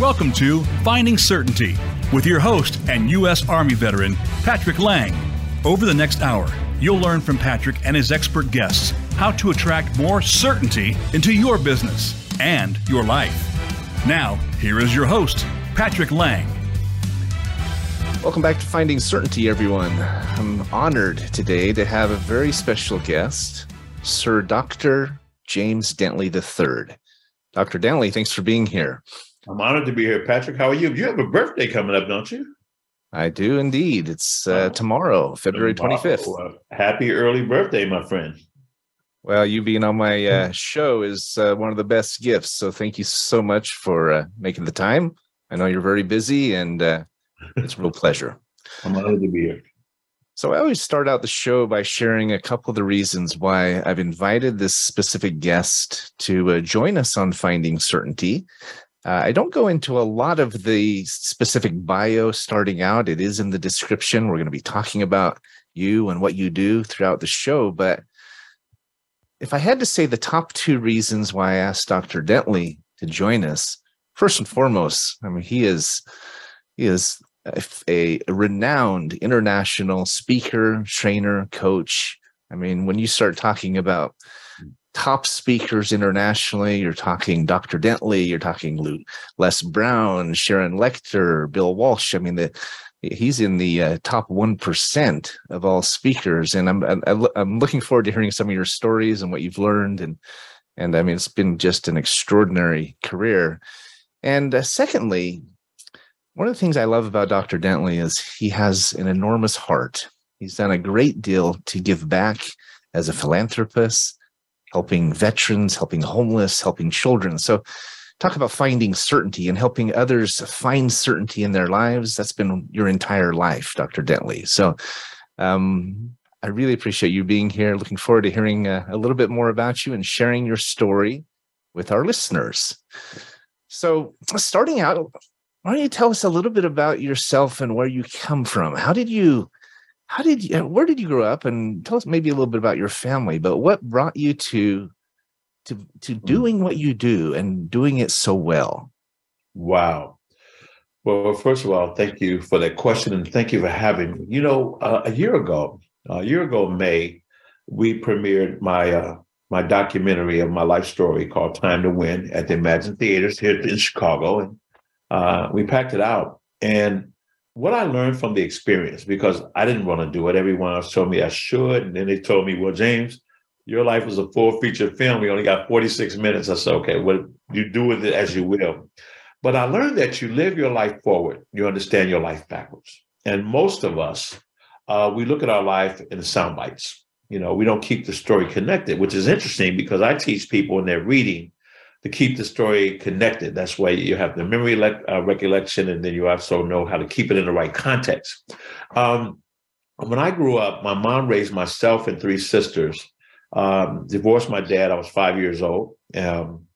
Welcome to Finding Certainty with your host and U.S. Army veteran, Patrick Laing. Over the next hour, you'll learn from Patrick and his expert guests how to attract more certainty into your business and your life. Now, here is your host, Patrick Laing. Welcome back to Finding Certainty, everyone. I'm honored today to have a very special guest, Sir Dr. James Dentley III. Dr. Dentley, thanks for being here. I'm honored to be here, Patrick. How are you? You have a birthday coming up, don't you? I do indeed. It's uh, tomorrow, February 25th. Uh, happy early birthday, my friend. Well, you being on my uh, show is uh, one of the best gifts. So thank you so much for uh, making the time. I know you're very busy and uh, it's a real pleasure. I'm honored to be here. So I always start out the show by sharing a couple of the reasons why I've invited this specific guest to uh, join us on Finding Certainty. Uh, I don't go into a lot of the specific bio starting out. It is in the description. We're going to be talking about you and what you do throughout the show. But if I had to say the top two reasons why I asked Dr. Dentley to join us, first and foremost, I mean, he is he is a, a renowned international speaker, trainer, coach. I mean, when you start talking about top speakers internationally, you're talking Dr. Dentley, you're talking Lou, Les Brown, Sharon Lechter, Bill Walsh. I mean, the, he's in the uh, top 1% of all speakers. And I'm, I'm, I'm looking forward to hearing some of your stories and what you've learned. And, and I mean, it's been just an extraordinary career. And uh, secondly, one of the things I love about Dr. Dentley is he has an enormous heart. He's done a great deal to give back as a philanthropist, helping veterans, helping homeless, helping children. So, talk about finding certainty and helping others find certainty in their lives. That's been your entire life, Dr. Dentley. So, um, I really appreciate you being here. Looking forward to hearing uh, a little bit more about you and sharing your story with our listeners. So, starting out, why don't you tell us a little bit about yourself and where you come from? How did you, how did you, where did you grow up? And tell us maybe a little bit about your family, but what brought you to, to, to hmm. doing what you do and doing it so well? Wow. Well, first of all, thank you for that question and thank you for having me. You know, uh, a year ago, a year ago, May, we premiered my uh, my documentary of my life story called Time to Win at the Imagine Theaters here in Chicago. And uh, we packed it out. And what I learned from the experience, because I didn't want to do it, everyone else told me I should. And then they told me, well, James, your life was a full feature film. We only got 46 minutes. I said, okay, well, you do with it as you will. But I learned that you live your life forward, you understand your life backwards. And most of us, uh, we look at our life in sound bites. You know, we don't keep the story connected, which is interesting because I teach people when they're reading to keep the story connected. That's why you have the memory le- uh, recollection, and then you also know how to keep it in the right context. Um, when I grew up, my mom raised myself and three sisters. Um, divorced my dad. I was five years old. Um,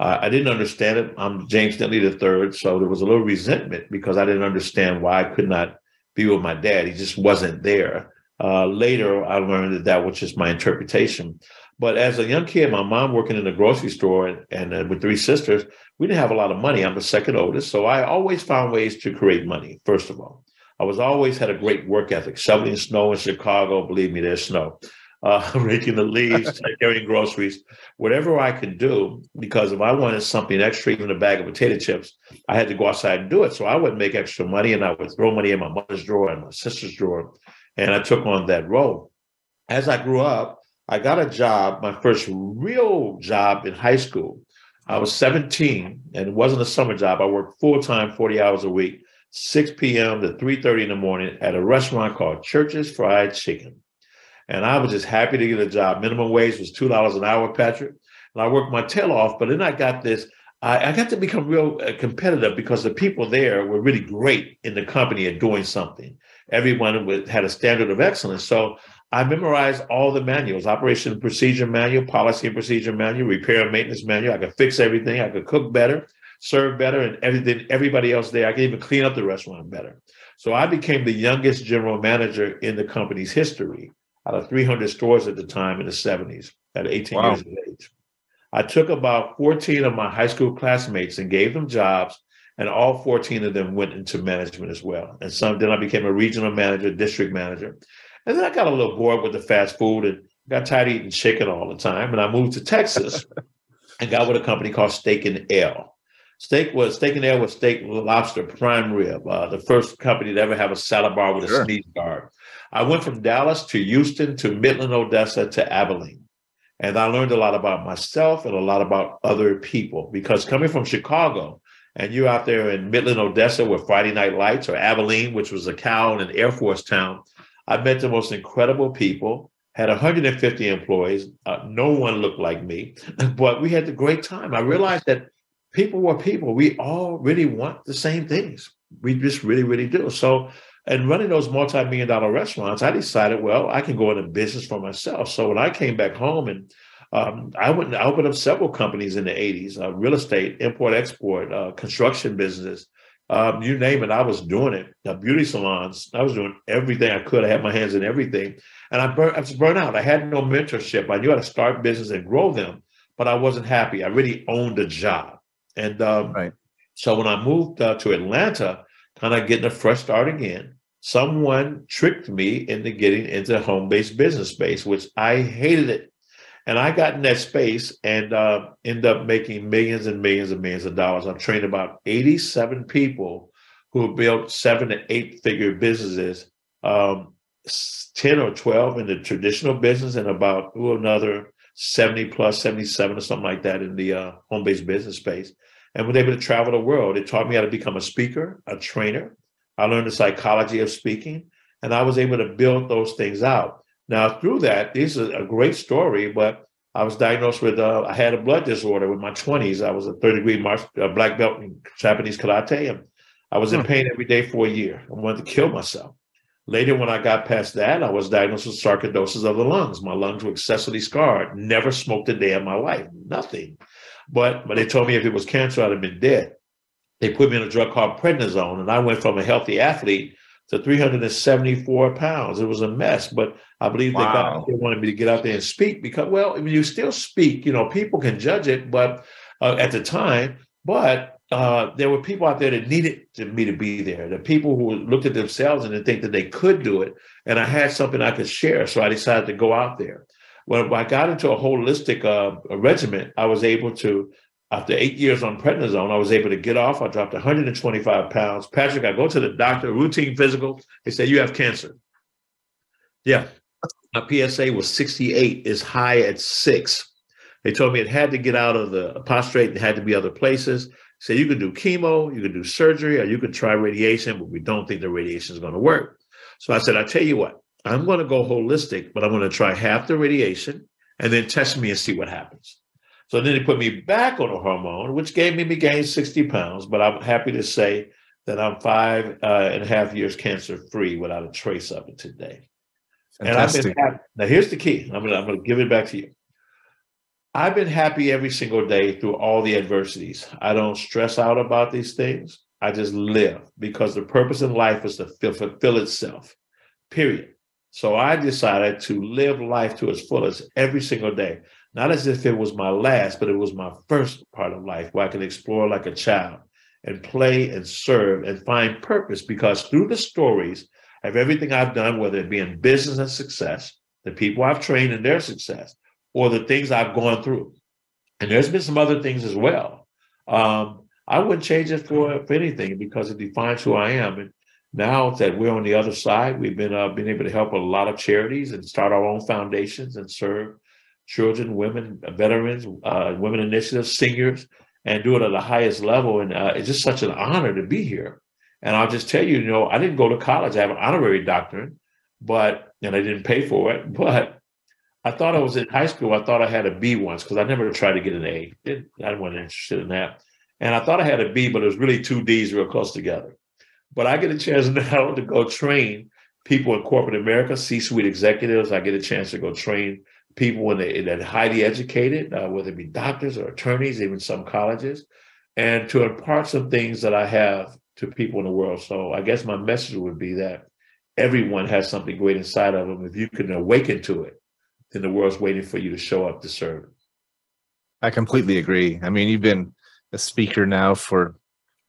I, I didn't understand it. I'm James Dentley III, so there was a little resentment because I didn't understand why I could not be with my dad. He just wasn't there. Uh, later, I learned that that was just my interpretation. But as a young kid, my mom working in a grocery store and, and uh, with three sisters, we didn't have a lot of money. I'm the second oldest. So I always found ways to create money, first of all. I was always had a great work ethic, shoveling snow in Chicago. Believe me, there's snow. Uh, raking the leaves, carrying groceries, whatever I could do. Because if I wanted something extra, even a bag of potato chips, I had to go outside and do it. So I would make extra money and I would throw money in my mother's drawer and my sister's drawer. And I took on that role. As I grew up, I got a job, my first real job in high school. I was 17 and it wasn't a summer job. I worked full time, 40 hours a week, 6 p.m. to 3:30 in the morning at a restaurant called Church's Fried Chicken. And I was just happy to get a job. Minimum wage was two dollars an hour, Patrick. And I worked my tail off, but then I got this. I, I got to become real uh, competitive because the people there were really great in the company at doing something. Everyone had a standard of excellence. So I memorized all the manuals, operation and procedure manual, policy and procedure manual, repair and maintenance manual. I could fix everything. I could cook better, serve better, and everything, everybody else there. I could even clean up the restaurant better. So I became the youngest general manager in the company's history out of 300 stores at the time in the 70s at 18 wow. years of age. I took about 14 of my high school classmates and gave them jobs and all 14 of them went into management as well. And some then I became a regional manager, district manager. And then I got a little bored with the fast food and got tired of eating chicken all the time. And I moved to Texas and got with a company called Steak and Ale. Steak was steak and ale was steak, lobster, prime rib. Uh, the first company to ever have a salad bar with sure. a sneeze guard. I went from Dallas to Houston to Midland, Odessa to Abilene. And I learned a lot about myself and a lot about other people because coming from Chicago and you're out there in Midland, Odessa with Friday Night Lights or Abilene, which was a cow and an Air Force town, I met the most incredible people, had 150 employees. Uh, no one looked like me, but we had a great time. I realized that people were people. We all really want the same things. We just really, really do. So, and running those multi-million dollar restaurants, I decided, well, I can go into business for myself. So when I came back home and um, I went, I opened up several companies in the 80s, uh, real estate, import, export, uh, construction business, um, you name it, I was doing it. Beauty salons, I was doing everything I could. I had my hands in everything. And I, I was burnt out. I had no mentorship. I knew how to start business and grow them, but I wasn't happy. I really owned a job. And um, right. so when I moved uh, to Atlanta, kind of getting a fresh start again, someone tricked me into getting into home-based business space, which I hated it. And I got in that space and uh, end up making millions and millions and millions of dollars. I've trained about 87 people who have built seven to eight figure businesses, um, 10 or 12 in the traditional business, and about ooh, another 70 plus, 77 or something like that in the uh, home based business space. And was able to travel the world. It taught me how to become a speaker, a trainer. I learned the psychology of speaking, and I was able to build those things out. Now, through that, this is a great story, but I was diagnosed with, uh, I had a blood disorder in my 20s. I was a third degree martial, uh, black belt in Japanese karate, and I was in hmm. pain every day for a year. I wanted to kill myself. Later, when I got past that, I was diagnosed with sarcoidosis of the lungs. My lungs were excessively scarred. Never smoked a day in my life, nothing. But, but they told me if it was cancer, I'd have been dead. They put me on a drug called prednisone, and I went from a healthy athlete to 374 pounds. It was a mess, but I believe wow. they got they wanted me to get out there and speak because, well, I mean, you still speak. You know, people can judge it, but uh, at the time, but uh, there were people out there that needed to, me to be there. The people who looked at themselves and didn't think that they could do it, and I had something I could share, so I decided to go out there. When I got into a holistic uh, regimen, I was able to after eight years on prednisone, I was able to get off. I dropped 125 pounds. Patrick, I go to the doctor, routine physical. They say, You have cancer. Yeah. My PSA was 68, is high at six. They told me it had to get out of the prostate and had to be other places. So you could do chemo, you could do surgery, or you could try radiation, but we don't think the radiation is going to work. So I said, I tell you what, I'm going to go holistic, but I'm going to try half the radiation and then test me and see what happens. So then they put me back on a hormone, which gave me me gain 60 pounds. But I'm happy to say that I'm five uh, and a half years cancer free without a trace of it today. Fantastic. And I've been happy. Now here's the key. I'm gonna I'm gonna give it back to you. I've been happy every single day through all the adversities. I don't stress out about these things. I just live because the purpose in life is to fulfill itself. Period. So I decided to live life to its fullest every single day not as if it was my last, but it was my first part of life where I could explore like a child and play and serve and find purpose because through the stories of everything I've done, whether it be in business and success, the people I've trained in their success, or the things I've gone through, and there's been some other things as well. Um, I wouldn't change it for, for anything because it defines who I am. And now that we're on the other side, we've been uh, been able to help a lot of charities and start our own foundations and serve children, women, veterans, uh, women initiatives, seniors, and do it at the highest level. And uh, it's just such an honor to be here. And I'll just tell you, you know, I didn't go to college. I have an honorary doctorate, but and I didn't pay for it. But I thought I was in high school. I thought I had a B once because I never tried to get an A. I wasn't interested in that. And I thought I had a B, but it was really two D's real close together. But I get a chance now to go train people in corporate America, C-suite executives. I get a chance to go train people when they, that highly educated, uh, whether it be doctors or attorneys, even some colleges, and to impart some things that I have to people in the world. So I guess my message would be that everyone has something great inside of them. If you can awaken to it, then the world's waiting for you to show up to serve. I completely agree. I mean, you've been a speaker now for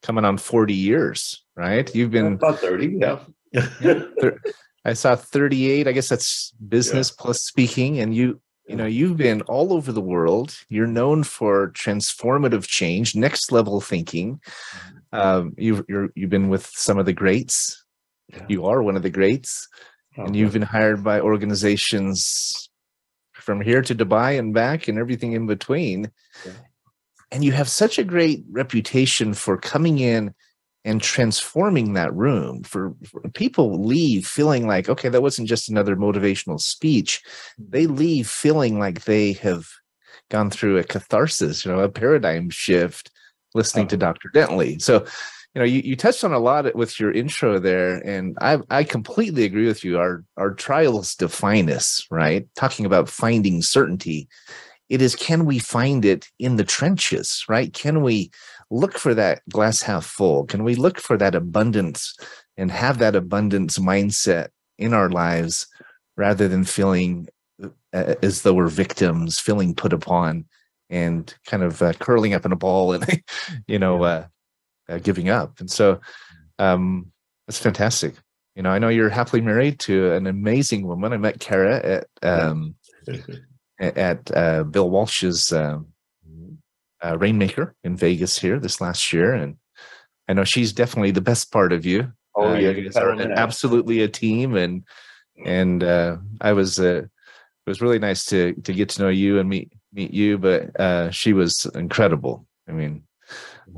coming on 40 years, right? You've been about 30, yeah. I saw 38. I guess that's business yeah. plus speaking. And you, you know, you've been all over the world. You're known for transformative change, next level thinking. Mm-hmm. Um, you've you're, you've been with some of the greats. Yeah. You are one of the greats, oh, and you've been hired by organizations from here to Dubai and back, and everything in between. Yeah. And you have such a great reputation for coming in and transforming that room for, for, people leave feeling like okay that wasn't just another motivational speech. They leave feeling like they have gone through a catharsis you know a paradigm shift listening oh. to uh-huh. dr dentley so you know you, you touched on a lot with your intro there and i i completely agree with you. Our our trials define us right? Talking about finding certainty it is can we find it in the trenches right? Can we look for that glass half full? Can we look for that abundance and have that abundance mindset in our lives rather than feeling uh, as though we're victims, feeling put upon, and kind of uh, curling up in a ball and, you know, uh, uh, giving up? And so um, that's fantastic. You know, I know you're happily married to an amazing woman. I met Kara at um, at uh, Bill Walsh's um, uh, Rainmaker in Vegas here this last year, and I know she's definitely the best part of you. Oh uh, yeah, you guys are absolutely a team, and and uh, I was uh, it was really nice to to get to know you and meet meet you, but uh, she was incredible. I mean,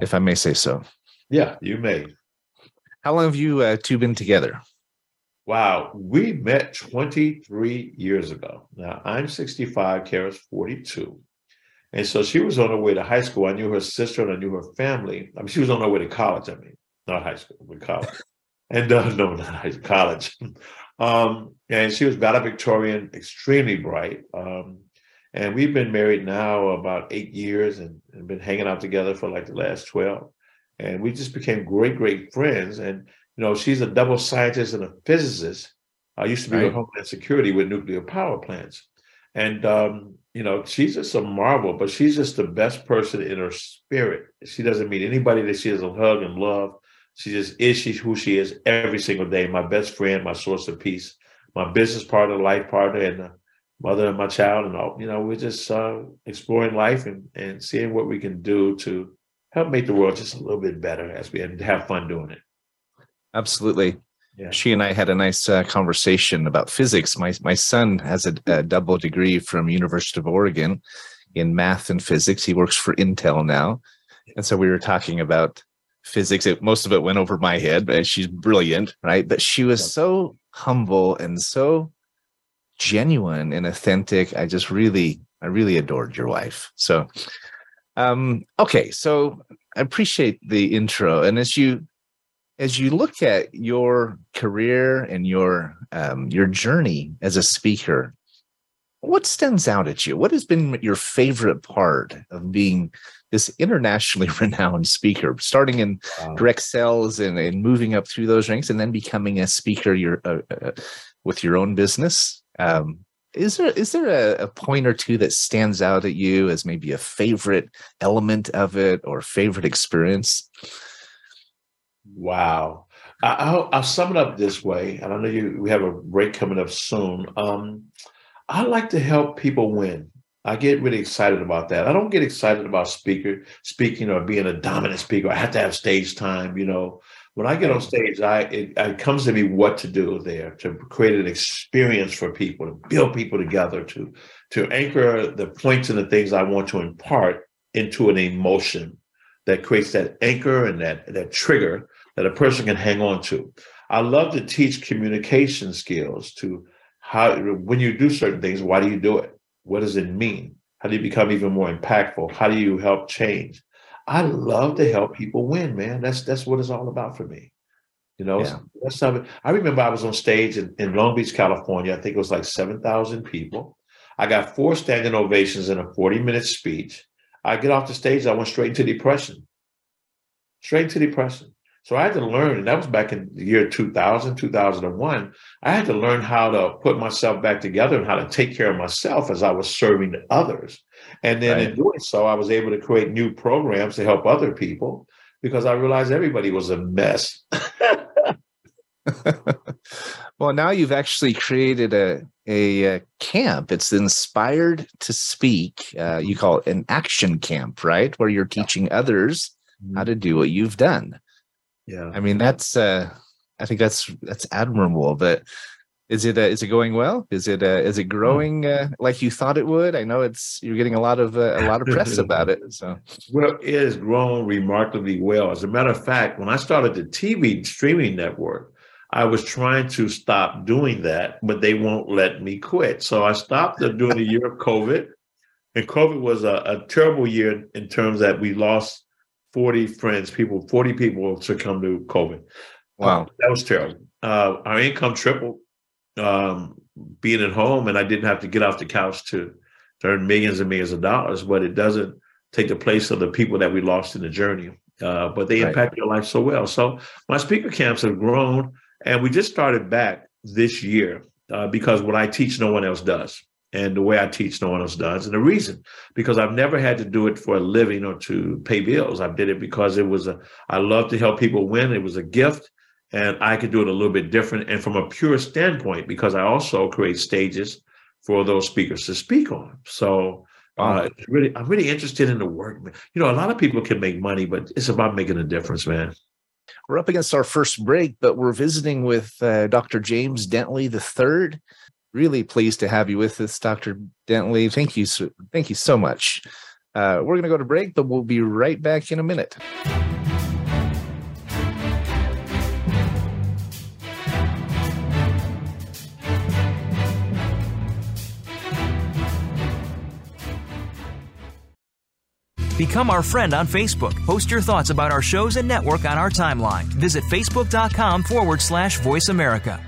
if I may say so. Yeah, you may. How long have you uh, two been together? Wow, we met 23 years ago. Now I'm 65, Kara's 42. And so she was on her way to high school. I knew her sister and I knew her family. I mean, she was on her way to college. I mean, not high school, but college. and uh, no, not high school, college. um, and she was valedictorian, extremely bright. Um, and we've been married now about eight years and, and been hanging out together for like the last 12. And we just became great, great friends. And, you know, she's a double scientist and a physicist. I used to be right. with Homeland Security with nuclear power plants. And um, you know, she's just a marvel, but she's just the best person in her spirit. She doesn't meet anybody that she doesn't hug and love. She just is she who she is every single day. My best friend, my source of peace, my business partner, life partner, and the mother of my child. And all, you know, we're just uh, exploring life and, and seeing what we can do to help make the world just a little bit better as we have fun doing it. Absolutely yeah. she and I had a nice uh, conversation about physics. My my son has a, a, double degree from University of Oregon in math and physics. He works for Intel now, and so we were talking about physics. It, most of it went over my head, but she's brilliant, right? But she was yeah. so humble and so genuine and authentic. I just really, I really adored your wife. So, um, okay, so I appreciate the intro, and as you as you look at your career and your um, your journey as a speaker, what stands out at you? What has been your favorite part of being this internationally renowned speaker, starting in wow. direct sales and, and moving up through those ranks, and then becoming a speaker your, uh, uh, with your own business? Um, is there is there a, a, point or two that stands out at you as maybe a favorite element of it or favorite experience? Wow. I'll, I'll, sum it up this way, and I know you we have a break coming up soon. Um, I like to help people win. I get really excited about that. I don't get excited about speaker speaking or being a dominant speaker. I have to have stage time. You know, when I get on stage, I it, it comes to me what to do there to create an experience for people, to build people together, to to anchor the points and the things I want to impart into an emotion that creates that anchor and that that trigger that a person can hang on to. I love to teach communication skills to how, when you do certain things, why do you do it? What does it mean? How do you become even more impactful? How do you help change? I love to help people win, man. That's that's what it's all about for me. You know, yeah. that's something. I remember I was on stage in, in Long Beach, California. I think it was like 7,000 people. I got four standing ovations in a 40 minute speech. I get off the stage, I went straight into depression. Straight into depression. So I had to learn, and that was back in the year 2000, 2001. I had to learn how to put myself back together and how to take care of myself as I was serving others. And then right. in doing so, I was able to create new programs to help other people. because I realized everybody was a mess. well, now you've actually created a, a, a camp. It's inspired to speak. Uh, you call it an action camp, right? Where you're teaching others mm-hmm. how to do what you've done. Yeah. I mean, that's, uh, I think that's, that's admirable, but is it uh, is it going well? Is it uh, is it hmm. growing uh, like you thought it would? I know it's you're getting a lot of uh, a lot of press about it. So well, it has grown remarkably well. As a matter of fact, when I started the TV streaming network, I was trying to stop doing that, but they won't let me quit. So I stopped during the year of COVID, and COVID was a, a terrible year in terms that we lost 40 friends, people, 40 people succumbed to COVID. Wow, that was terrible. Uh, our income tripled um, being at home and I didn't have to get off the couch to, to earn millions and millions of dollars, but it doesn't take the place of the people that we lost in the journey. Uh, but they right. impact your life so well. So my speaker camps have grown, and we just started back this year uh, because what I teach, no one else does. And the way I teach, no one else does. And the reason, because I've never had to do it for a living or to pay bills. I did it because it was a, I love to help people win. It was a gift and I could do it a little bit different and from a pure standpoint because I also create stages for those speakers to speak on. So uh, really, I'm really interested in the work. You know, a lot of people can make money, but it's about making a difference, man. We're up against our first break, but we're visiting with uh, Dr. James Dentley III. Really pleased to have you with us, Dr. Dentley. Thank you, so, thank you so much. Uh, we're going to go to break, but we'll be right back in a minute. Become our friend on Facebook. Post your thoughts about our shows and network on our timeline. Visit facebook.com forward slash voice America.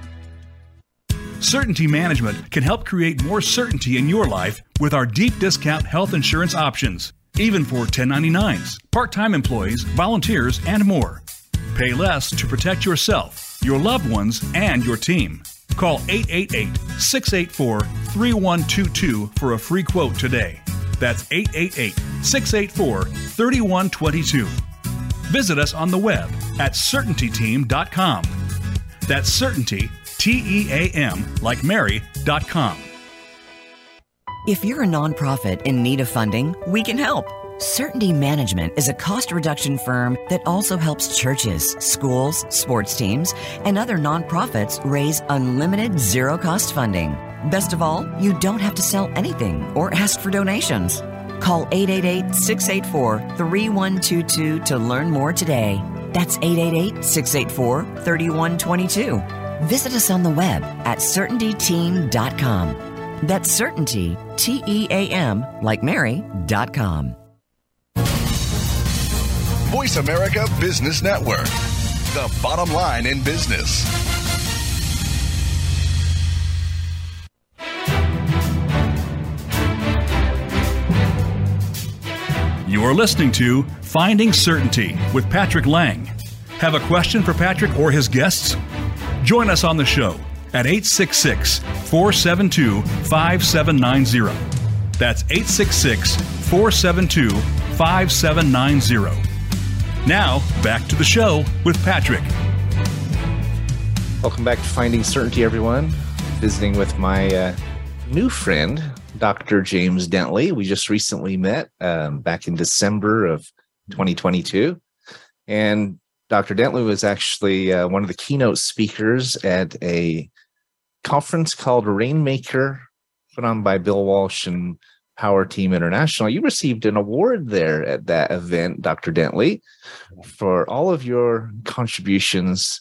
Certainty Management can help create more certainty in your life with our deep discount health insurance options, even for 1099s, part time employees, volunteers, and more. Pay less to protect yourself, your loved ones, and your team. Call 888 684 3122 for a free quote today. That's 888 684 3122. Visit us on the web at certaintyteam.com. That's certainty, T E A M, like Mary.com. If you're a nonprofit in need of funding, we can help. Certainty Management is a cost reduction firm that also helps churches, schools, sports teams, and other nonprofits raise unlimited zero cost funding. Best of all, you don't have to sell anything or ask for donations. Call 888 684 3122 to learn more today. That's 888 684 3122. Visit us on the web at certaintyteam.com. That's certainty, T E A M, like Mary.com. Voice America Business Network, the bottom line in business. You're listening to Finding Certainty with Patrick Laing. Have a question for Patrick or his guests? Join us on the show at 866 472 5790. That's 866 472 5790. Now, back to the show with Patrick. Welcome back to Finding Certainty, everyone. Visiting with my uh, new friend, Dr. James Dentley. We just recently met um, back in December of 2022. And Dr. Dentley was actually uh, one of the keynote speakers at a conference called Rainmaker, put on by Bill Walsh and Power Team International. You received an award there at that event, Dr. Dentley, for all of your contributions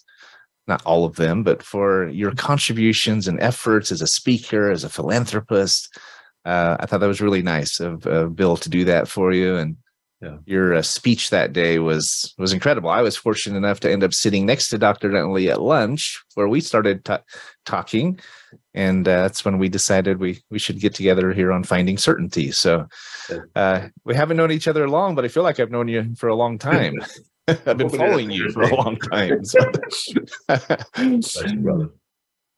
not all of them, but for your contributions and efforts as a speaker, as a philanthropist, uh, I thought that was really nice of uh, Bill to do that for you. And yeah. your uh, speech that day was was incredible. I was fortunate enough to end up sitting next to Dr. Dentley at lunch, where we started t- talking, and uh, that's when we decided we we should get together here on Finding Certainty. So uh, we haven't known each other long, but I feel like I've known you for a long time. I've been following you for a long time. So.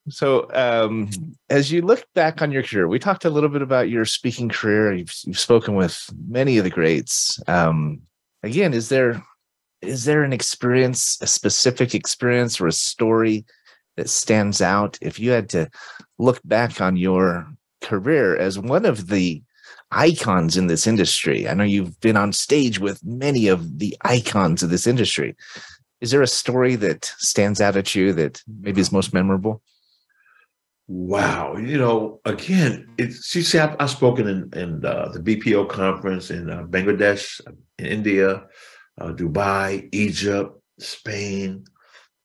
So, um, as you look back on your career, we talked a little bit about your speaking career. You've, you've spoken with many of the greats. Um, again, is there is there an experience, a specific experience or a story that stands out? If you had to look back on your career as one of the icons in this industry, I know you've been on stage with many of the icons of this industry. Is there a story that stands out at you that maybe is most memorable? Wow, you know, again, it's you see, I've, spoken in, in uh, the BPO conference in uh, Bangladesh, in India, uh, Dubai, Egypt, Spain.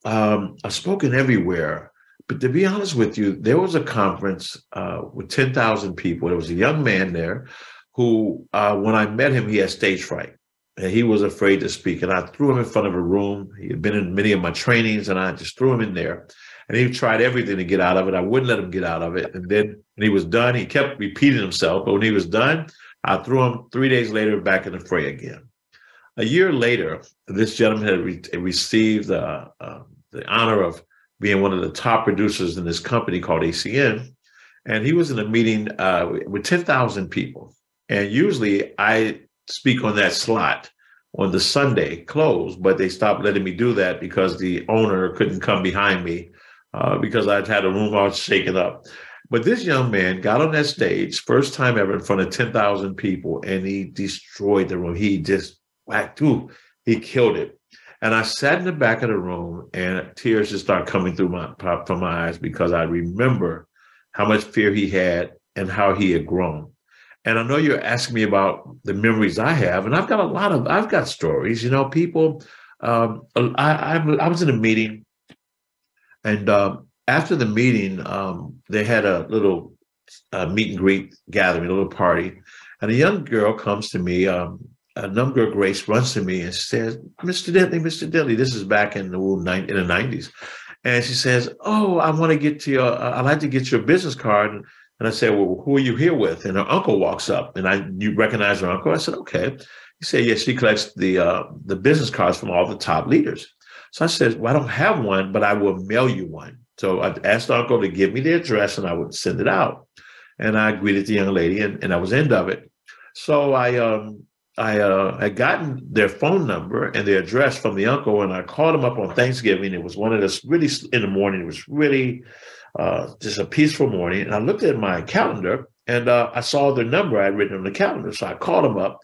Um, I've spoken everywhere, but to be honest with you, there was a conference uh, with ten thousand people. There was a young man there who, uh, when I met him, he had stage fright and he was afraid to speak. And I threw him in front of a room. He had been in many of my trainings, and I just threw him in there and he tried everything to get out of it. I wouldn't let him get out of it. And then when he was done, he kept repeating himself. But when he was done, I threw him three days later back in the fray again. A year later, this gentleman had re- received uh, uh, the honor of being one of the top producers in this company called ACN. And he was in a meeting uh, with 10,000 people. And usually I speak on that slot on the Sunday close, but they stopped letting me do that because the owner couldn't come behind me uh, because I'd had a room all shaken up. But this young man got on that stage, first time ever in front of 10,000 people, and he destroyed the room. He just whacked through, he killed it. And I sat in the back of the room, and tears just started coming through my from my eyes because I remember how much fear he had and how he had grown. And I know you're asking me about the memories I have, and I've got a lot of I've got stories. You know, people. Um, I, I, I was in a meeting and um, after the meeting, um, they had a little uh, meet and greet gathering, a little party. And a young girl comes to me, um, a number girl, Grace runs to me and says, Mr. Dentley, Mr. Dentley, this is back in the, in the 90s. And she says, Oh, I want to get to your, uh, I'd like to get your business card. And, I said, Well, who are you here with? And her uncle walks up and I, you recognize her uncle? I said, Okay. He said, Yes, she collects the, uh, the business cards from all the top leaders. So I said, Well, I don't have one, but I will mail you one. So I asked Uncle to give me the address and I would send it out. And I greeted the young lady and, and I was end of it. So I um I uh, had gotten their phone number and their address from the uncle, and I called him up on Thanksgiving. It was one of those really in the morning. It was really uh, just a peaceful morning. And I looked at my calendar and uh, I saw their number I had written on the calendar. So I called him up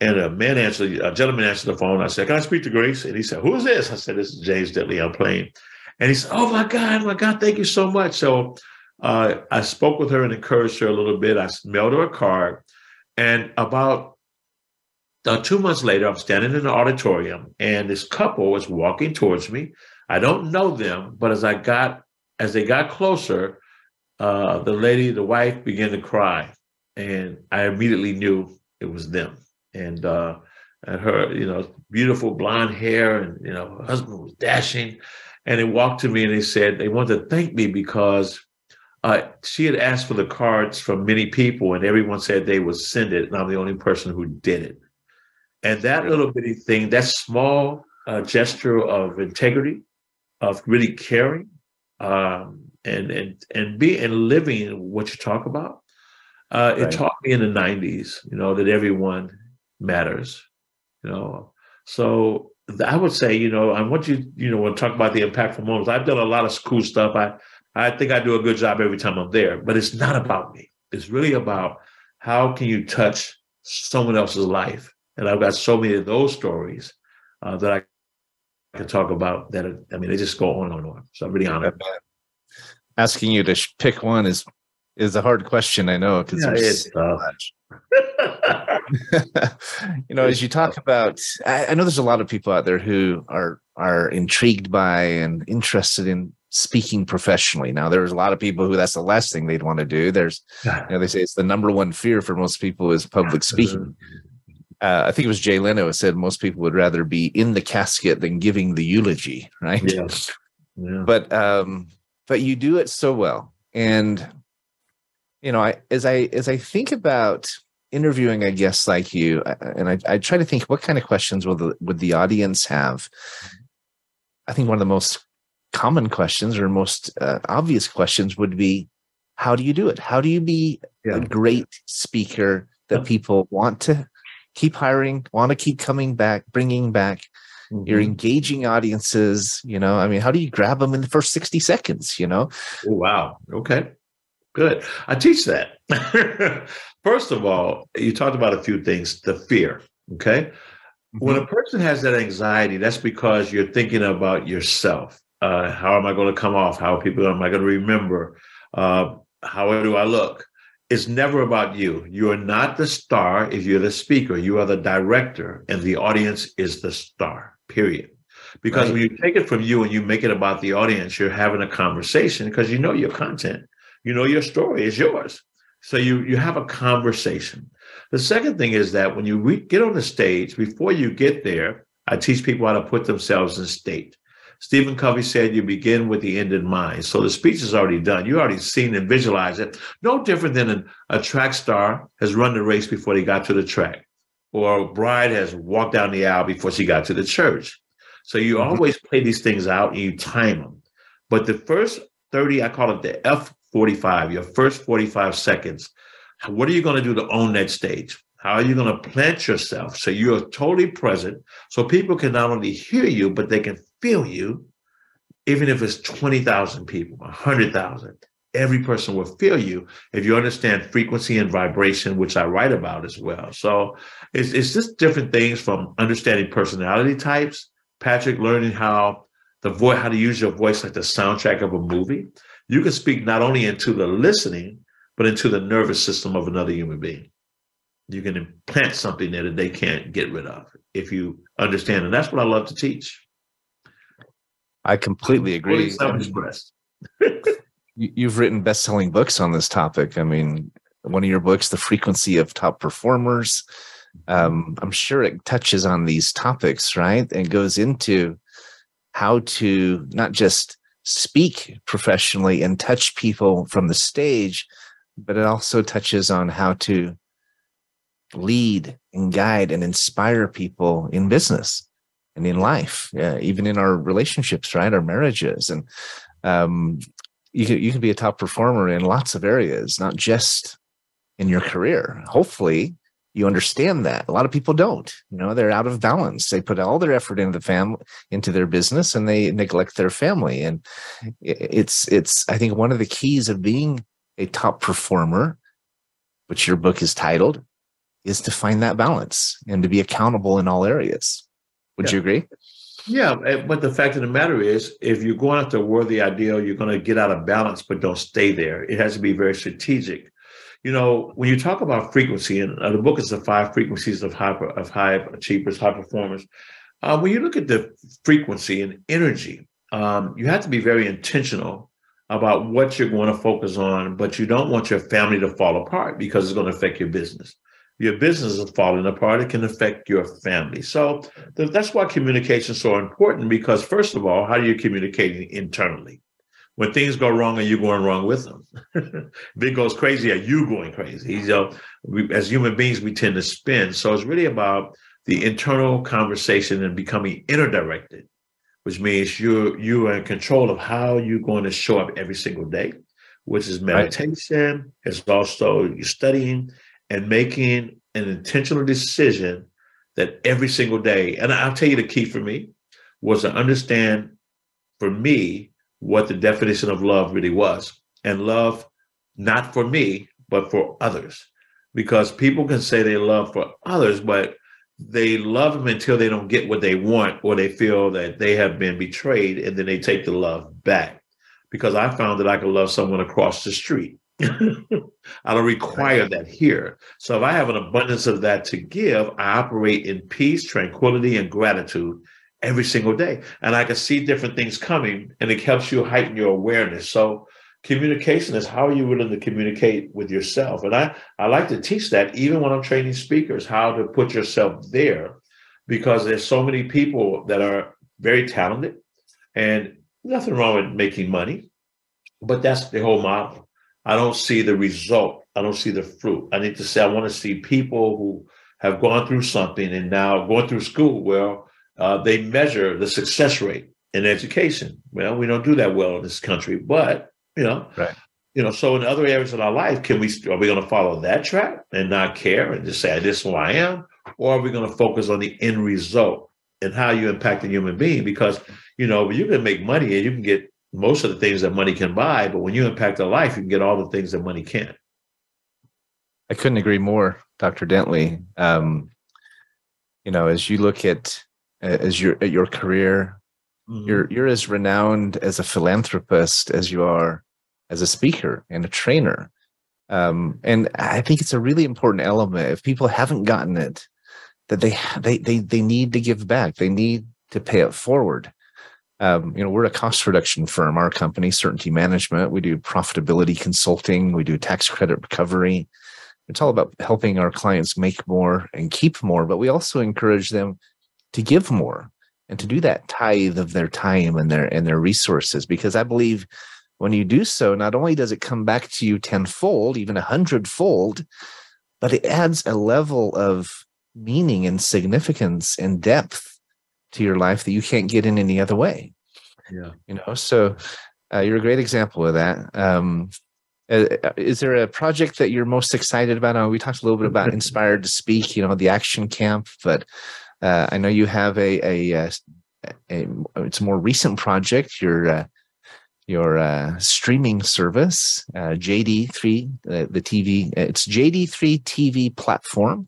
and a man answered, a gentleman answered the phone. I said, Can I speak to Grace? And he said, Who is this? I said, This is James Dentley. I'm playing. And he said, Oh my God, my God, thank you so much. So uh, I spoke with her and encouraged her a little bit. I mailed her a card. And about uh, two months later, I'm standing in the auditorium and this couple was walking towards me. I don't know them, but as I got, as they got closer, uh, the lady, the wife began to cry. And I immediately knew it was them and uh, and her, you know, beautiful blonde hair, and you know, her husband was dashing. And they walked to me and they said they wanted to thank me because uh, she had asked for the cards from many people, and everyone said they would send it, and I'm the only person who did it. And that little bitty thing, that small uh, gesture of integrity, of really caring, um, and and and be and living what you talk about. Uh, right. It taught me in the '90s, you know, that everyone matters. You know, so I would say, you know, I want you, you know, when talk about the impactful moments. I've done a lot of cool stuff. I I think I do a good job every time I'm there, but it's not about me. It's really about how can you touch someone else's life. And I've got so many of those stories uh, that I can talk about. That I mean, they just go on and on. So I'm really honored. Asking you to pick one is is a hard question. I know because yeah, there's so much. you know, as you talk about, I, I, know there's a lot of people out there who are are intrigued by and interested in speaking professionally. Now, there's a lot of people who that's the last thing they'd want to do. There's, you know, they say it's the number one fear for most people is public speaking. Uh, I think it was Jay Leno who said most people would rather be in the casket than giving the eulogy, right? Yeah. yeah. But um, but you do it so well, and you know, I as I as I think about interviewing a guest like you, and I, I try to think what kind of questions will the would the audience have. I think one of the most common questions or most uh, obvious questions would be, how do you do it? How do you be yeah. a great speaker that people want to keep hiring, want to keep coming back, bringing back? Mm-hmm. You're engaging audiences. You know, I mean, how do you grab them in the first 60 seconds? You know? Oh, wow. Okay. Good. I teach that. First of all, you talked about a few things the fear. Okay. Mm-hmm. When a person has that anxiety, that's because you're thinking about yourself. Uh, how am I going to come off? How people am I going to remember? Uh, how do I look? It's never about you. You are not the star if you're the speaker. You are the director, and the audience is the star, period. Because right. when you take it from you and you make it about the audience, you're having a conversation because you know your content, you know your story is yours. So you you have a conversation. The second thing is that when you re- get on the stage, before you get there, I teach people how to put themselves in state. Stephen Covey said you begin with the end in mind. So the speech is already done. You already seen and visualize it. No different than an, a track star has run the race before they got to the track, or a bride has walked down the aisle before she got to the church. So you mm-hmm. always play these things out and you time them. But the first 30, I call it the F45, your first 45 seconds. What are you going to do to own that stage? How are you going to plant yourself so you're totally present so people can not only hear you, but they can feel you, even if it's 20,000 people, 100,000. Every person will feel you if you understand frequency and vibration, which I write about as well. So it's, it's just different things from understanding personality types, Patrick, learning how the voice, how to use your voice like the soundtrack of a movie. You can speak not only into the listening, but into the nervous system of another human being. You can implant something there that they can't get rid of if you understand. And that's what I love to teach. I completely agree. Self-expressed. You've written best-selling books on this topic. I mean, one of your books, "The Frequency of Top Performers," um, I'm sure it touches on these topics, right? And goes into how to not just speak professionally and touch people from the stage, but it also touches on how to lead and guide and inspire people in business and in life, yeah, even in our relationships, right? Our marriages. And um, you can, you can be a top performer in lots of areas, not just in your career. Hopefully, you understand that. A lot of people don't. You know, they're out of balance. They put all their effort into the family, into their business, and they neglect their family. And it's it's I think one of the keys of being a top performer, which your book is titled, is to find that balance and to be accountable in all areas. Would yeah. you agree? Yeah, eh, but the fact of the matter is, if you're going after a worthy ideal, you're going to get out of balance, but don't stay there. It has to be very strategic. You know, when you talk about frequency, and uh, the book is the five frequencies of high of high achievers, high performers. Uh, when you look at the frequency and energy, um, you have to be very intentional about what you're going to focus on, but you don't want your family to fall apart because it's going to affect your business your business is falling apart, it can affect your family. So th- that's why communication is so important because, first of all, how are you communicating internally? When things go wrong, are you going wrong with them? if it goes crazy, are you going crazy? You uh, know, we, as human beings, we tend to spin. So it's really about the internal conversation and becoming inner directed, which means you're you are in control of how you're going to show up every single day, which is meditation. Right. It's also you're studying and making an intentional decision that every single day, and I'll tell you the key for me was to understand for me what the definition of love really was. And love, not for me, but for others. Because people can say they love for others, but they love them until they don't get what they want or they feel that they have been betrayed and then they take the love back. Because I found that I could love someone across the street I don't require that here. So if I have an abundance of that to give, I operate in peace, tranquility, and gratitude every single day. And I can see different things coming and it helps you heighten your awareness. So communication is how are you willing to communicate with yourself? And I, I like to teach that even when I'm training speakers, how to put yourself there because there's so many people that are very talented and nothing wrong with making money, but that's the whole model I don't see the result. I don't see the fruit. I need to say I want to see people who have gone through something and now going through school. Well, uh, they measure the success rate in education. Well, we don't do that well in this country, but you know, right. you know. So in other areas of our life, can we are we going to follow that track and not care and just say this is who I am, or are we going to focus on the end result and how you impact a human being because you know you can make money and you can get most of the things that money can buy but when you impact a life you can get all the things that money can't i couldn't agree more dr dentley um, you know as you look at as your at your career mm-hmm. you're you're as renowned as a philanthropist as you are as a speaker and a trainer um, and i think it's a really important element if people haven't gotten it that they they they they need to give back. They need to pay it forward. Um, you know, we're a cost reduction firm. Our company, Certainty Management, we do profitability consulting. We do tax credit recovery. It's all about helping our clients make more and keep more, but we also encourage them to give more and to do that tithe of their time and their and their resources. Because I believe when you do so, not only does it come back to you tenfold, even a hundredfold, but it adds a level of meaning and significance and depth to your life that you can't get in any other way. Yeah. You know, so uh, you're a great example of that. Um, uh, uh is there a project that you're most excited about? We talked a little bit about Inspired to Speak, you know, the action camp, but uh, I know you have a, a, a, uh, a, it's a more recent project. Your your uh, streaming service, uh, JD3, uh, the TV. It's JD3 TV platform.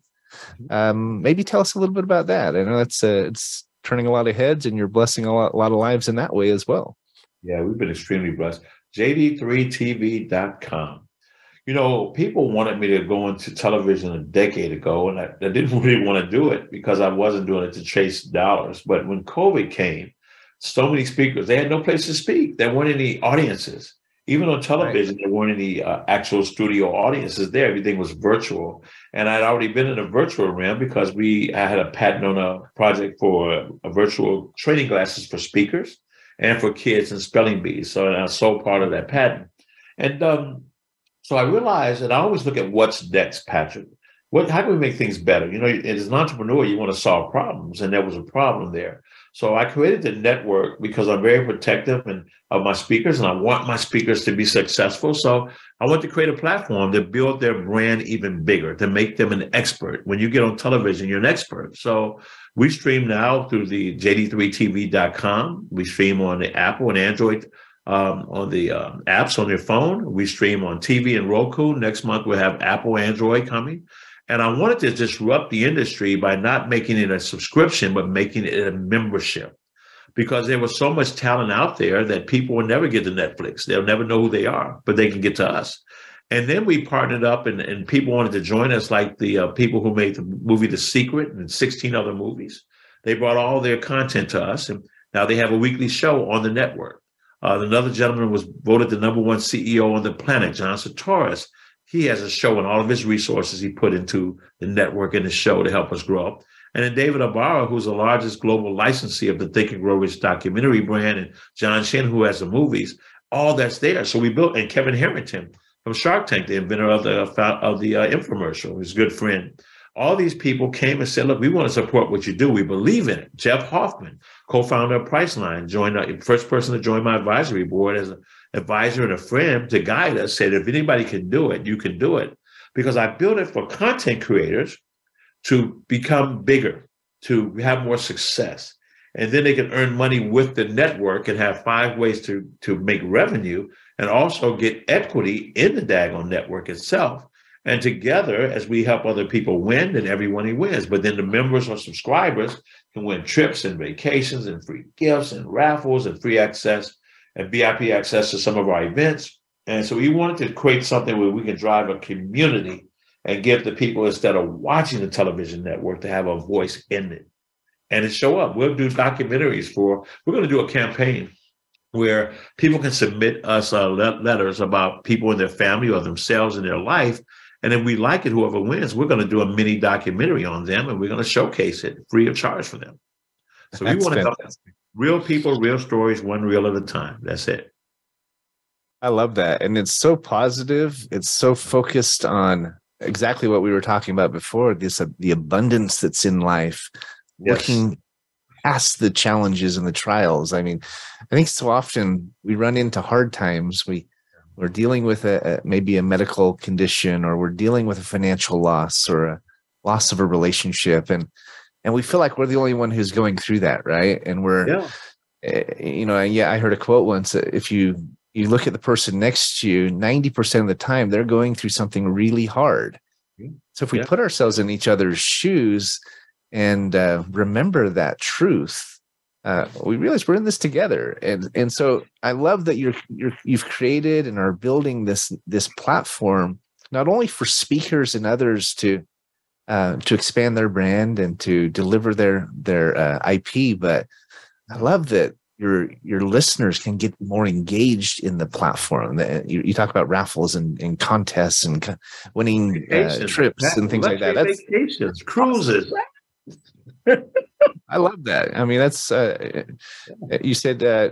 Mm-hmm. Um, maybe tell us a little bit about that. I know it's uh, it's turning a lot of heads, and you're blessing a lot, a lot of lives in that way as well. Yeah, we've been extremely blessed. JD3TV.com. You know, people wanted me to go into television a decade ago, and I, I didn't really want to do it because I wasn't doing it to chase dollars. But when COVID came, so many speakers, they had no place to speak. There weren't any audiences. Even on television, right. there weren't any uh, actual studio audiences there. Everything was virtual. And I'd already been in a virtual realm because we I had a patent on a project for a, a virtual training glasses for speakers and for kids and spelling bees. So I sold part of that patent. And um, so I realized that I always look at what's next, Patrick. What, how can we make things better? You know, as an entrepreneur, you want to solve problems, and there was a problem there. So I created the network because I'm very protective and of my speakers, and I want my speakers to be successful. So I want to create a platform to build their brand even bigger, to make them an expert. When you get on television, you're an expert. So we stream now through the jd3tv.com. We stream on the Apple and Android um, on the uh, apps on your phone. We stream on TV and Roku. Next month we'll have Apple Android coming. And I wanted to disrupt the industry by not making it a subscription, but making it a membership. Because there was so much talent out there that people will never get to Netflix. They'll never know who they are, but they can get to us. And then we partnered up, and, and people wanted to join us, like the uh, people who made the movie The Secret and 16 other movies. They brought all their content to us, and now they have a weekly show on the network. Uh, another gentleman was voted the number one CEO on the planet, John Sartorius he has a show and all of his resources he put into the network and the show to help us grow. up. And then David Ibarra, who's the largest global licensee of the Think and Grow Rich documentary brand, and John Shin, who has the movies, all that's there. So we built, and Kevin Harrington from Shark Tank, the inventor of the of the uh, infomercial, his good friend. All these people came and said, "Look, we want to support what you do. We believe in it." Jeff Hoffman, co-founder of Priceline, joined the first person to join my advisory board as an advisor and a friend to guide us said, if anybody can do it, you can do it. Because I built it for content creators to become bigger, to have more success. And then they can earn money with the network and have five ways to, to make revenue and also get equity in the Dagon network itself. And together, as we help other people win, then everyone wins. But then the members or subscribers can win trips and vacations and free gifts and raffles and free access and VIP access to some of our events. And so we wanted to create something where we can drive a community and give the people instead of watching the television network to have a voice in it and to show up. We'll do documentaries for, we're going to do a campaign where people can submit us uh, letters about people in their family or themselves in their life. And if we like it, whoever wins, we're going to do a mini documentary on them and we're going to showcase it free of charge for them. So That's we want to help real people, real stories, one reel at a time. That's it. I love that. And it's so positive. It's so focused on exactly what we were talking about before this uh, the abundance that's in life, yes. looking past the challenges and the trials. I mean, I think so often we run into hard times. We we're dealing with a, a maybe a medical condition or we're dealing with a financial loss or a loss of a relationship and and we feel like we're the only one who's going through that, right? And we're, yeah. Eh, you know, yeah, I heard a quote once: if you you look at the person next to you, ninety percent of the time they're going through something really hard. So if we yeah. put ourselves in each other's shoes and uh, remember that truth, uh, we realize we're in this together. And and so I love that you're you're you've created and are building this this platform not only for speakers and others to uh, to expand their brand and to deliver their their uh, IP. But I love that your your listeners can get more engaged in the platform. You, you talk about raffles and, and contests and winning uh, trips and things like that. That's vacations, cruises. I love that. I mean, that's uh, you said. Uh,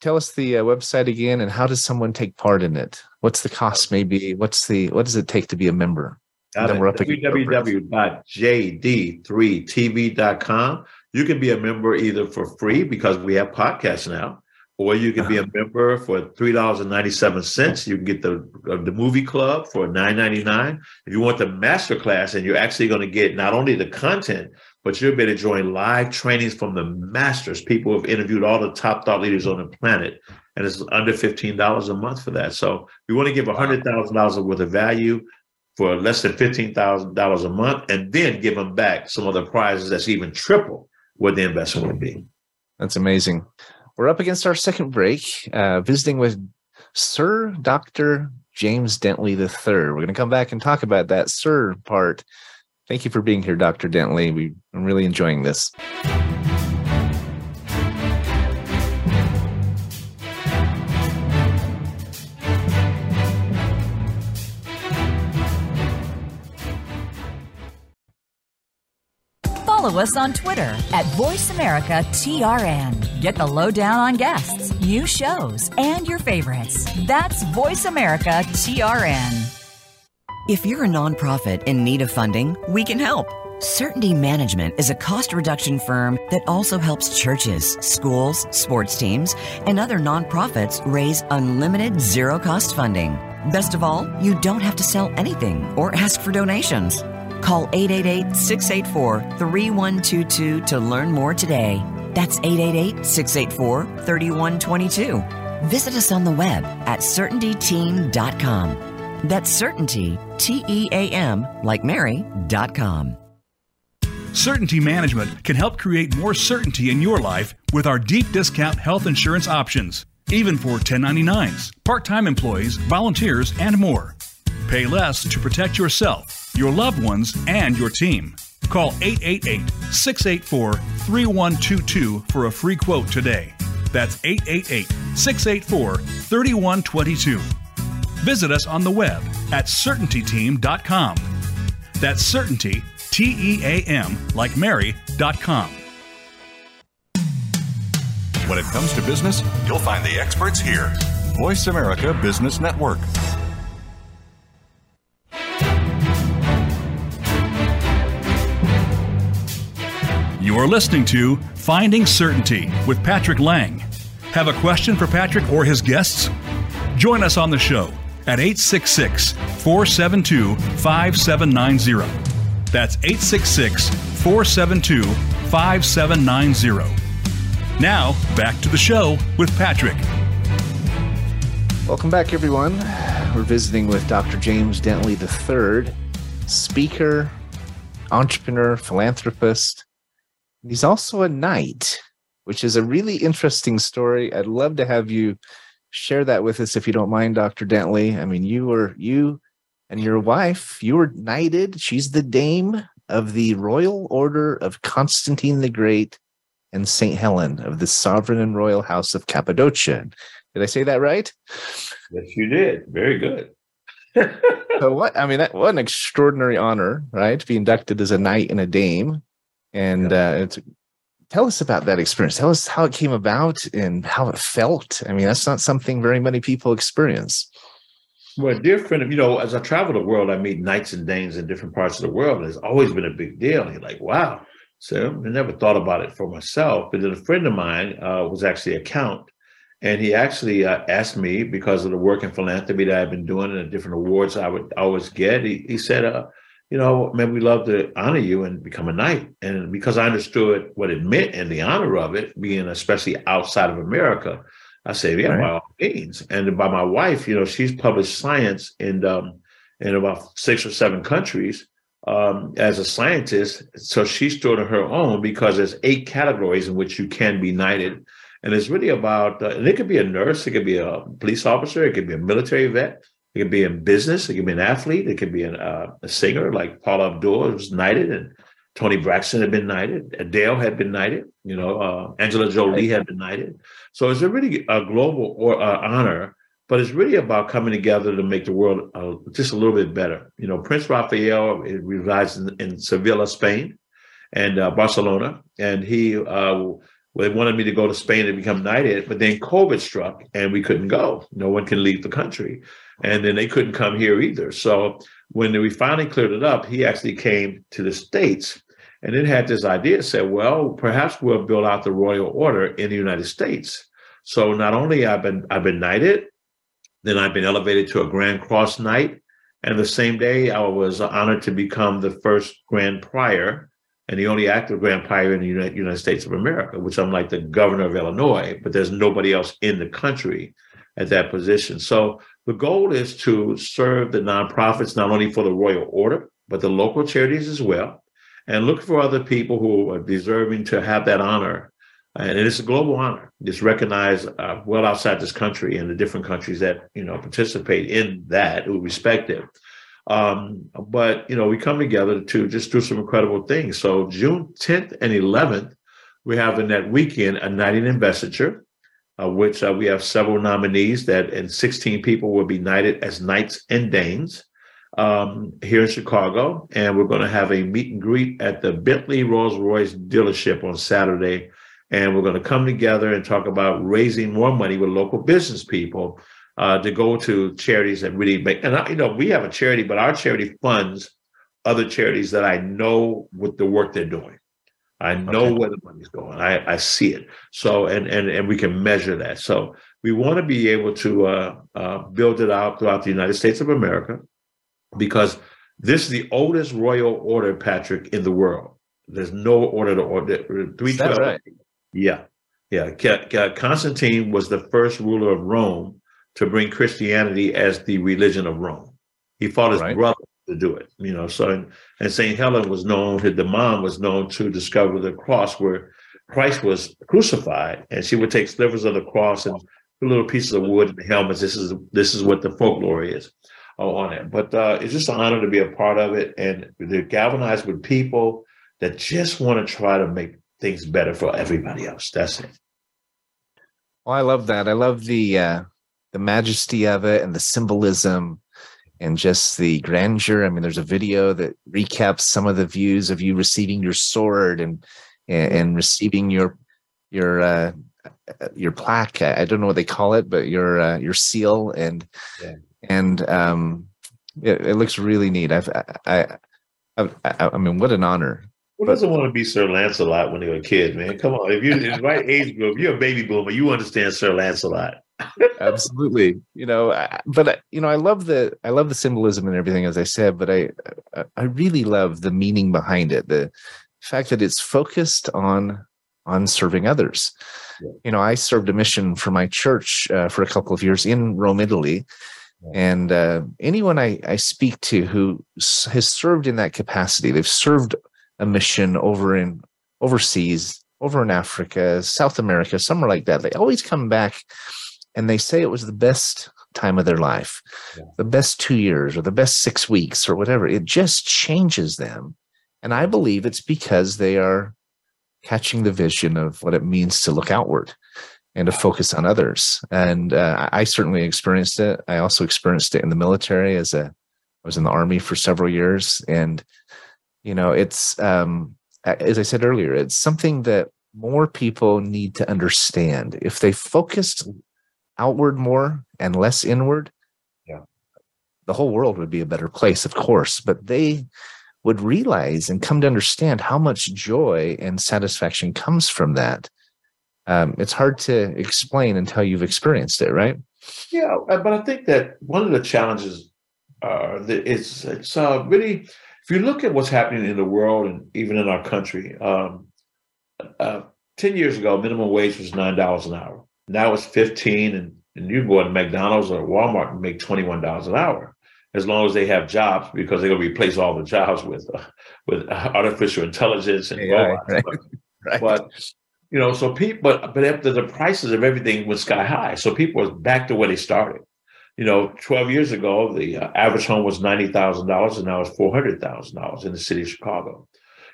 tell us the uh, website again, and how does someone take part in it? What's the cost? Maybe what's the what does it take to be a member? www.jd3tv.com. You can be a member either for free because we have podcasts now, or you can be a uh-huh. member for three dollars and ninety seven cents. You can get the uh, the movie club for nine ninety nine. If you want the master class, and you're actually going to get not only the content, but you'll be able to join live trainings from the masters, people who have interviewed all the top thought leaders on the planet, and it's under fifteen dollars a month for that. So we want to give hundred thousand dollars worth of value for less than $15,000 a month and then give them back some of the prizes that's even triple what the investment would be. That's amazing. We're up against our second break, uh, visiting with Sir Dr. James Dentley III. We're going to come back and talk about that Sir part. Thank you for being here, Dr. Dentley. We, I'm really enjoying this. follow us on Twitter at VoiceAmericaTRN. Get the lowdown on guests, new shows, and your favorites. That's VoiceAmericaTRN. If you're a nonprofit in need of funding, we can help. Certainty Management is a cost reduction firm that also helps churches, schools, sports teams, and other nonprofits raise unlimited zero cost funding. Best of all, you don't have to sell anything or ask for donations. Call 888 684 3122 to learn more today. That's 888 684 3122. Visit us on the web at certaintyteam.com. That's certainty, T E A M, like Mary.com. Certainty Management can help create more certainty in your life with our deep discount health insurance options, even for 1099s, part time employees, volunteers, and more. Pay less to protect yourself, your loved ones, and your team. Call 888 684 3122 for a free quote today. That's 888 684 3122. Visit us on the web at certaintyteam.com. That's certainty, T E A M, like Mary.com. When it comes to business, you'll find the experts here. Voice America Business Network. You are listening to Finding Certainty with Patrick Laing. Have a question for Patrick or his guests? Join us on the show at 866 472 5790. That's 866 472 5790. Now, back to the show with Patrick. Welcome back, everyone. We're visiting with Dr. James Dentley III, speaker, entrepreneur, philanthropist, He's also a knight, which is a really interesting story. I'd love to have you share that with us if you don't mind, Dr. Dentley. I mean, you were you and your wife, you were knighted. She's the dame of the Royal Order of Constantine the Great and St. Helen of the Sovereign and Royal House of Cappadocia. Did I say that right? Yes, you did. Very good. so what I mean, that what an extraordinary honor, right? To be inducted as a knight and a dame and yeah. uh, it's tell us about that experience. Tell us how it came about and how it felt. I mean, that's not something very many people experience. Well, different, you know, as I travel the world, I meet knights and danes in different parts of the world, and it's always been a big deal. And you're like, wow. So I never thought about it for myself. But then a friend of mine uh, was actually a count, and he actually uh, asked me because of the work in philanthropy that I've been doing and the different awards I would always get. He, he said, uh, you know, man, we love to honor you and become a knight. And because I understood what it meant and the honor of it, being especially outside of America, I said, yeah, right. by all means. And by my wife, you know, she's published science in um, in about six or seven countries um, as a scientist. So she stood on her own because there's eight categories in which you can be knighted. And it's really about, uh, and it could be a nurse, it could be a police officer, it could be a military vet, it could be in business. It could be an athlete. It could be an, uh, a singer like Paula Abdul was knighted, and Toni Braxton had been knighted. Adele had been knighted. You know, uh, Angela Jolie had been knighted. So it's a really a global or, uh, honor, but it's really about coming together to make the world uh, just a little bit better. You know, Prince Rafael resides in, in Sevilla, Spain, and uh, Barcelona, and he uh, they wanted me to go to Spain and become knighted, but then COVID struck and we couldn't go. No one can leave the country and then they couldn't come here either. So when we finally cleared it up, he actually came to the States and then had this idea said, well, perhaps we'll build out the royal order in the United States. So not only I've been I've been knighted, then I've been elevated to a Grand Cross Knight. And the same day I was honored to become the first Grand Prior and the only active Grand Prior in the United States of America, which I'm like the governor of Illinois, but there's nobody else in the country at that position. So the goal is to serve the nonprofits not only for the Royal Order, but the local charities as well, and look for other people who are deserving to have that honor. And it's a global honor. It's recognized uh, well outside this country and the different countries that you know participate in that who respect it. Um, but you know, we come together to just do some incredible things. So June 10th and 11th, we have in that weekend a knighting investiture uh, which uh, we have several nominees that, and 16 people will be knighted as knights and dames um, here in Chicago. And we're going to have a meet and greet at the Bentley Rolls Royce dealership on Saturday. And we're going to come together and talk about raising more money with local business people uh, to go to charities that really make. And I, you know, we have a charity, but our charity funds other charities that I know with the work they're doing. I know okay. where the money's going. I, I see it. So and and and we can measure that. So we want to be able to uh, uh, build it out throughout the United States of America because this is the oldest royal order, Patrick, in the world. There's no order to order. Three twelve. Right? Yeah, yeah. Constantine was the first ruler of Rome to bring Christianity as the religion of Rome. He fought his right. brother to do it. You know, so and Saint Helen was known, the mom was known to discover the cross where Christ was crucified, and she would take slivers of the cross and little pieces of wood and helmets. This is this is what the folklore is on it. But uh, it's just an honor to be a part of it, and they're galvanized with people that just want to try to make things better for everybody else. That's it. Well, I love that. I love the uh, the majesty of it and the symbolism and just the grandeur. I mean, there's a video that recaps some of the views of you receiving your sword and and, and receiving your your uh, your plaque. I don't know what they call it, but your uh, your seal and yeah. and um, it, it, looks really neat. I've, I, I I I mean, what an honor. Who doesn't want to be Sir Lancelot when you're a kid, man? Come on, if you're in the right age group, you're a baby boomer, you understand Sir Lancelot. Absolutely. You know, but you know, I love the I love the symbolism and everything, as I said. But I I really love the meaning behind it. The fact that it's focused on on serving others. Yeah. You know, I served a mission for my church uh, for a couple of years in Rome, Italy. Yeah. And uh, anyone I, I speak to who has served in that capacity, they've served a mission over in overseas, over in Africa, South America, somewhere like that. They always come back and they say it was the best time of their life, yeah. the best two years or the best six weeks or whatever. It just changes them. And I believe it's because they are catching the vision of what it means to look outward and to focus on others. And uh, I certainly experienced it. I also experienced it in the military as a, I was in the army for several years. And, you know, it's, um, as I said earlier, it's something that more people need to understand. If they focused outward more and less inward, yeah, the whole world would be a better place, of course. But they would realize and come to understand how much joy and satisfaction comes from that. Um, it's hard to explain until you've experienced it, right? Yeah, uh, but I think that one of the challenges uh, it's it's uh, really if you look at what's happening in the world and even in our country, um, uh, 10 years ago, minimum wage was $9 an hour. Now it's 15 and, and you can go to McDonald's or Walmart and make $21 an hour as long as they have jobs because they're going to replace all the jobs with uh, with artificial intelligence and AI, robots. Right. But, right. but, you know, so people, but but after the prices of everything went sky high, so people are back to where they started. You know, 12 years ago, the uh, average home was $90,000 and now it's $400,000 in the city of Chicago.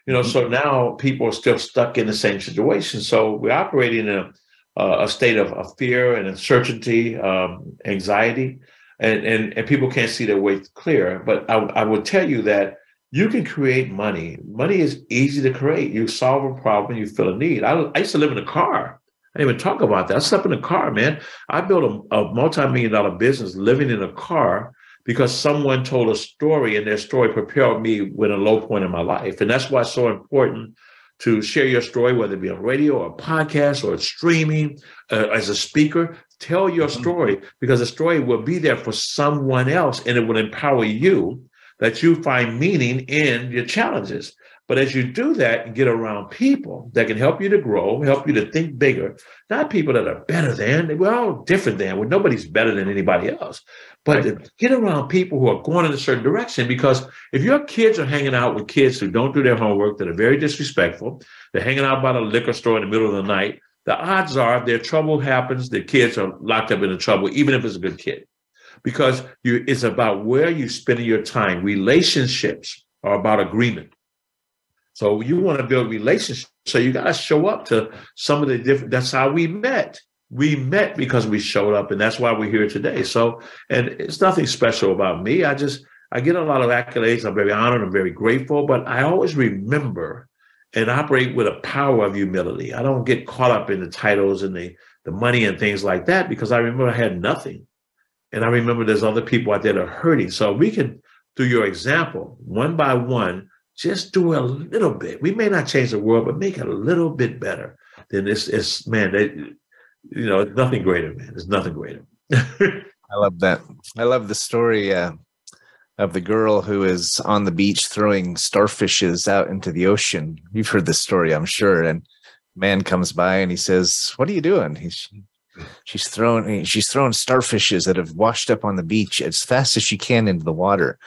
You know, mm-hmm. so now people are still stuck in the same situation. So we're operating in a, a state of, of fear and uncertainty, um, anxiety and, and, and people can't see their way clear. But I, I would tell you that you can create money. Money is easy to create. You solve a problem, you fill a need. I, I used to live in a car. I didn't even talk about that. I slept in a car, man. I built a, a multi-million dollar business living in a car because someone told a story and their story propelled me with a low point in my life. And that's why it's so important to share your story, whether it be on radio or podcast or streaming uh, as a speaker. Tell your mm-hmm. story because the story will be there for someone else and it will empower you that you find meaning in your challenges. But as you do that and get around people that can help you to grow, help you to think bigger, not people that are better than, we're all different than, well, nobody's better than anybody else. But right. get around people who are going in a certain direction because if your kids are hanging out with kids who don't do their homework, that are very disrespectful, they're hanging out by the liquor store in the middle of the night, the odds are if their trouble happens, the kids are locked up in the trouble, even if it's a good kid. Because you, it's about where you spending your time. Relationships are about agreement. So you want to build relationships. So you got to show up to some of the different. That's how we met we met because we showed up and that's why we're here today. So and it's nothing special about me. I just i get a lot of accolades. I'm very honored. I'm very grateful. But i always remember and operate with a power of humility. I don't get caught up in the titles and the the money and things like that because i remember i had nothing. And i remember there's other people out there that are hurting. So we can through your example one by one just do a little bit. We may not change the world but make it a little bit better then it's, it's man they, you know, nothing greater, man. There's nothing greater. I love that. I love the story uh, of the girl who is on the beach throwing starfishes out into the ocean. You've heard this story, I'm sure. And man comes by and he says, "What are you doing?" He's she's throwing she's throwing starfishes that have washed up on the beach as fast as she can into the water.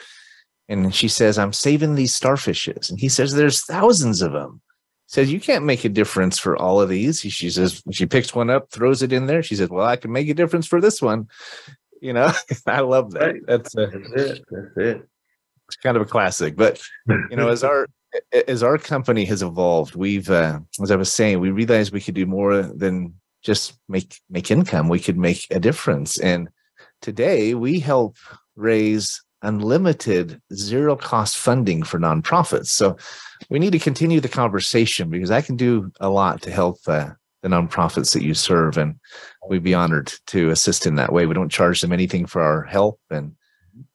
And she says, "I'm saving these starfishes." And he says, "There's thousands of them." Says you can't make a difference for all of these. She says she picks one up, throws it in there. She says, "Well, I can make a difference for this one." You know, I love that. That's, a, that's it. That's it. It's kind of a classic, but you know, as our as our company has evolved, we've, uh, as I was saying, we realized we could do more than just make make income. We could make a difference, and today we help raise unlimited zero cost funding for nonprofits. So we need to continue the conversation because I can do a lot to help uh, the nonprofits that you serve, and we'd be honored to assist in that way. We don't charge them anything for our help, and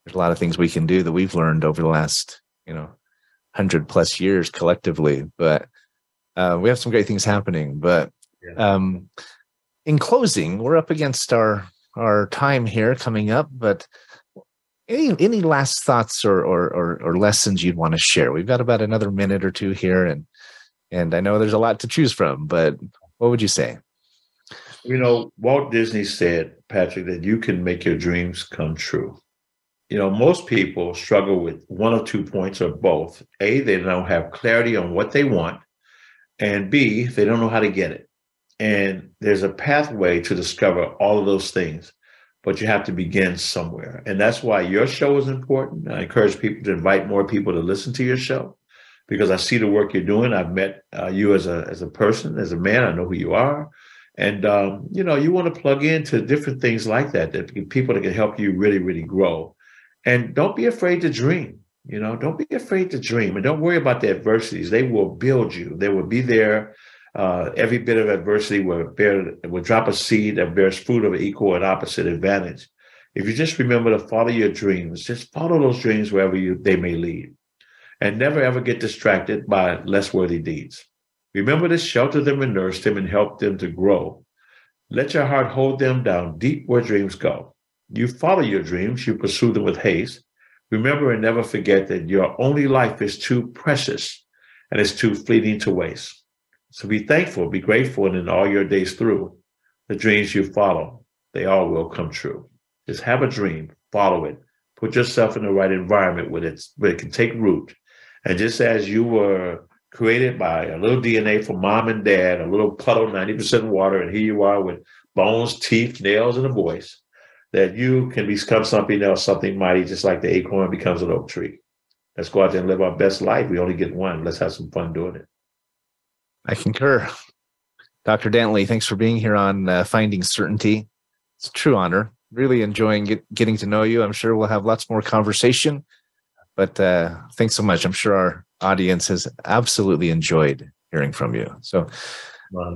there's a lot of things we can do that we've learned over the last, you know, hundred plus years collectively. But uh, we have some great things happening. But um, in closing, we're up against our our time here coming up, but any any last thoughts or, or or or, lessons you'd want to share? We've got about another minute or two here, and and I know there's a lot to choose from, but what would you say? You know, Walt Disney said, Patrick, that you can make your dreams come true. You know, most people struggle with one or two points or both. A, they don't have clarity on what they want, and B, they don't know how to get it. And there's a pathway to discover all of those things but you have to begin somewhere. And that's why your show is important. I encourage people to invite more people to listen to your show because I see the work you're doing. I've met uh, you as a as a person, as a man. I know who you are, and um, you know you want to plug into different things like that that people that can help you really really grow. And don't be afraid to dream. You know, don't be afraid to dream, and don't worry about the adversities. They will build you. They will be there uh, every bit of adversity will bear will drop a seed that bears fruit of equal and opposite advantage. If you just remember to follow your dreams, just follow those dreams wherever you, they may lead, and never ever get distracted by less worthy deeds. Remember to shelter them and nurse them and help them to grow. Let your heart hold them down deep where dreams go. You follow your dreams, you pursue them with haste. Remember and never forget that your only life is too precious and it's too fleeting to waste. So be thankful, be grateful, and in all your days through, the dreams you follow, they all will come true. Just have a dream, follow it, put yourself in the right environment where, it's, where it can take root. And just as you were created by a little DNA from mom and dad, a little puddle, 90% water, and here you are with bones, teeth, nails, and a voice, that you can become something else, something mighty, just like the acorn becomes an oak tree. Let's go out there and live our best life. We only get one. Let's have some fun doing it. I concur. Dr. Dentley, thanks for being here on uh, Finding Certainty. It's a true honor. Really enjoying get, getting to know you. I'm sure we'll have lots more conversation. But uh, thanks so much. I'm sure our audience has absolutely enjoyed hearing from you. So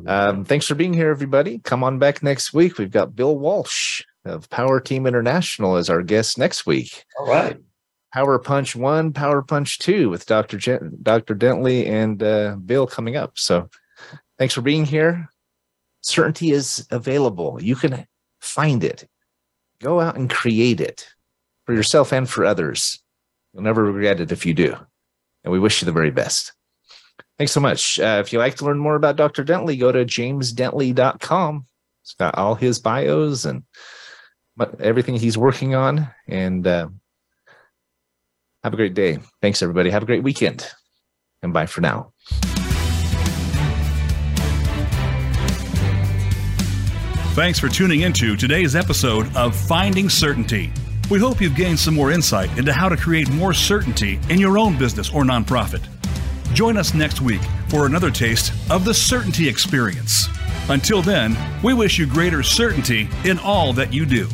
um, thanks for being here, everybody. Come on back next week. We've got Bill Walsh of Power Team International as our guest next week. All right. Power Punch One, Power Punch Two with Dr. Dr. Dentley and uh, Bill coming up. So thanks for being here. Certainty is available. You can find it. Go out and create it for yourself and for others. You'll never regret it if you do. And we wish you the very best. Thanks so much. Uh, if you'd like to learn more about Dr. Dentley, go to jamesdentley.com. It's got all his bios and everything he's working on. And uh, have a great day. Thanks, everybody. Have a great weekend. And bye for now. Thanks for tuning into today's episode of Finding Certainty. We hope you've gained some more insight into how to create more certainty in your own business or nonprofit. Join us next week for another taste of the certainty experience. Until then, we wish you greater certainty in all that you do.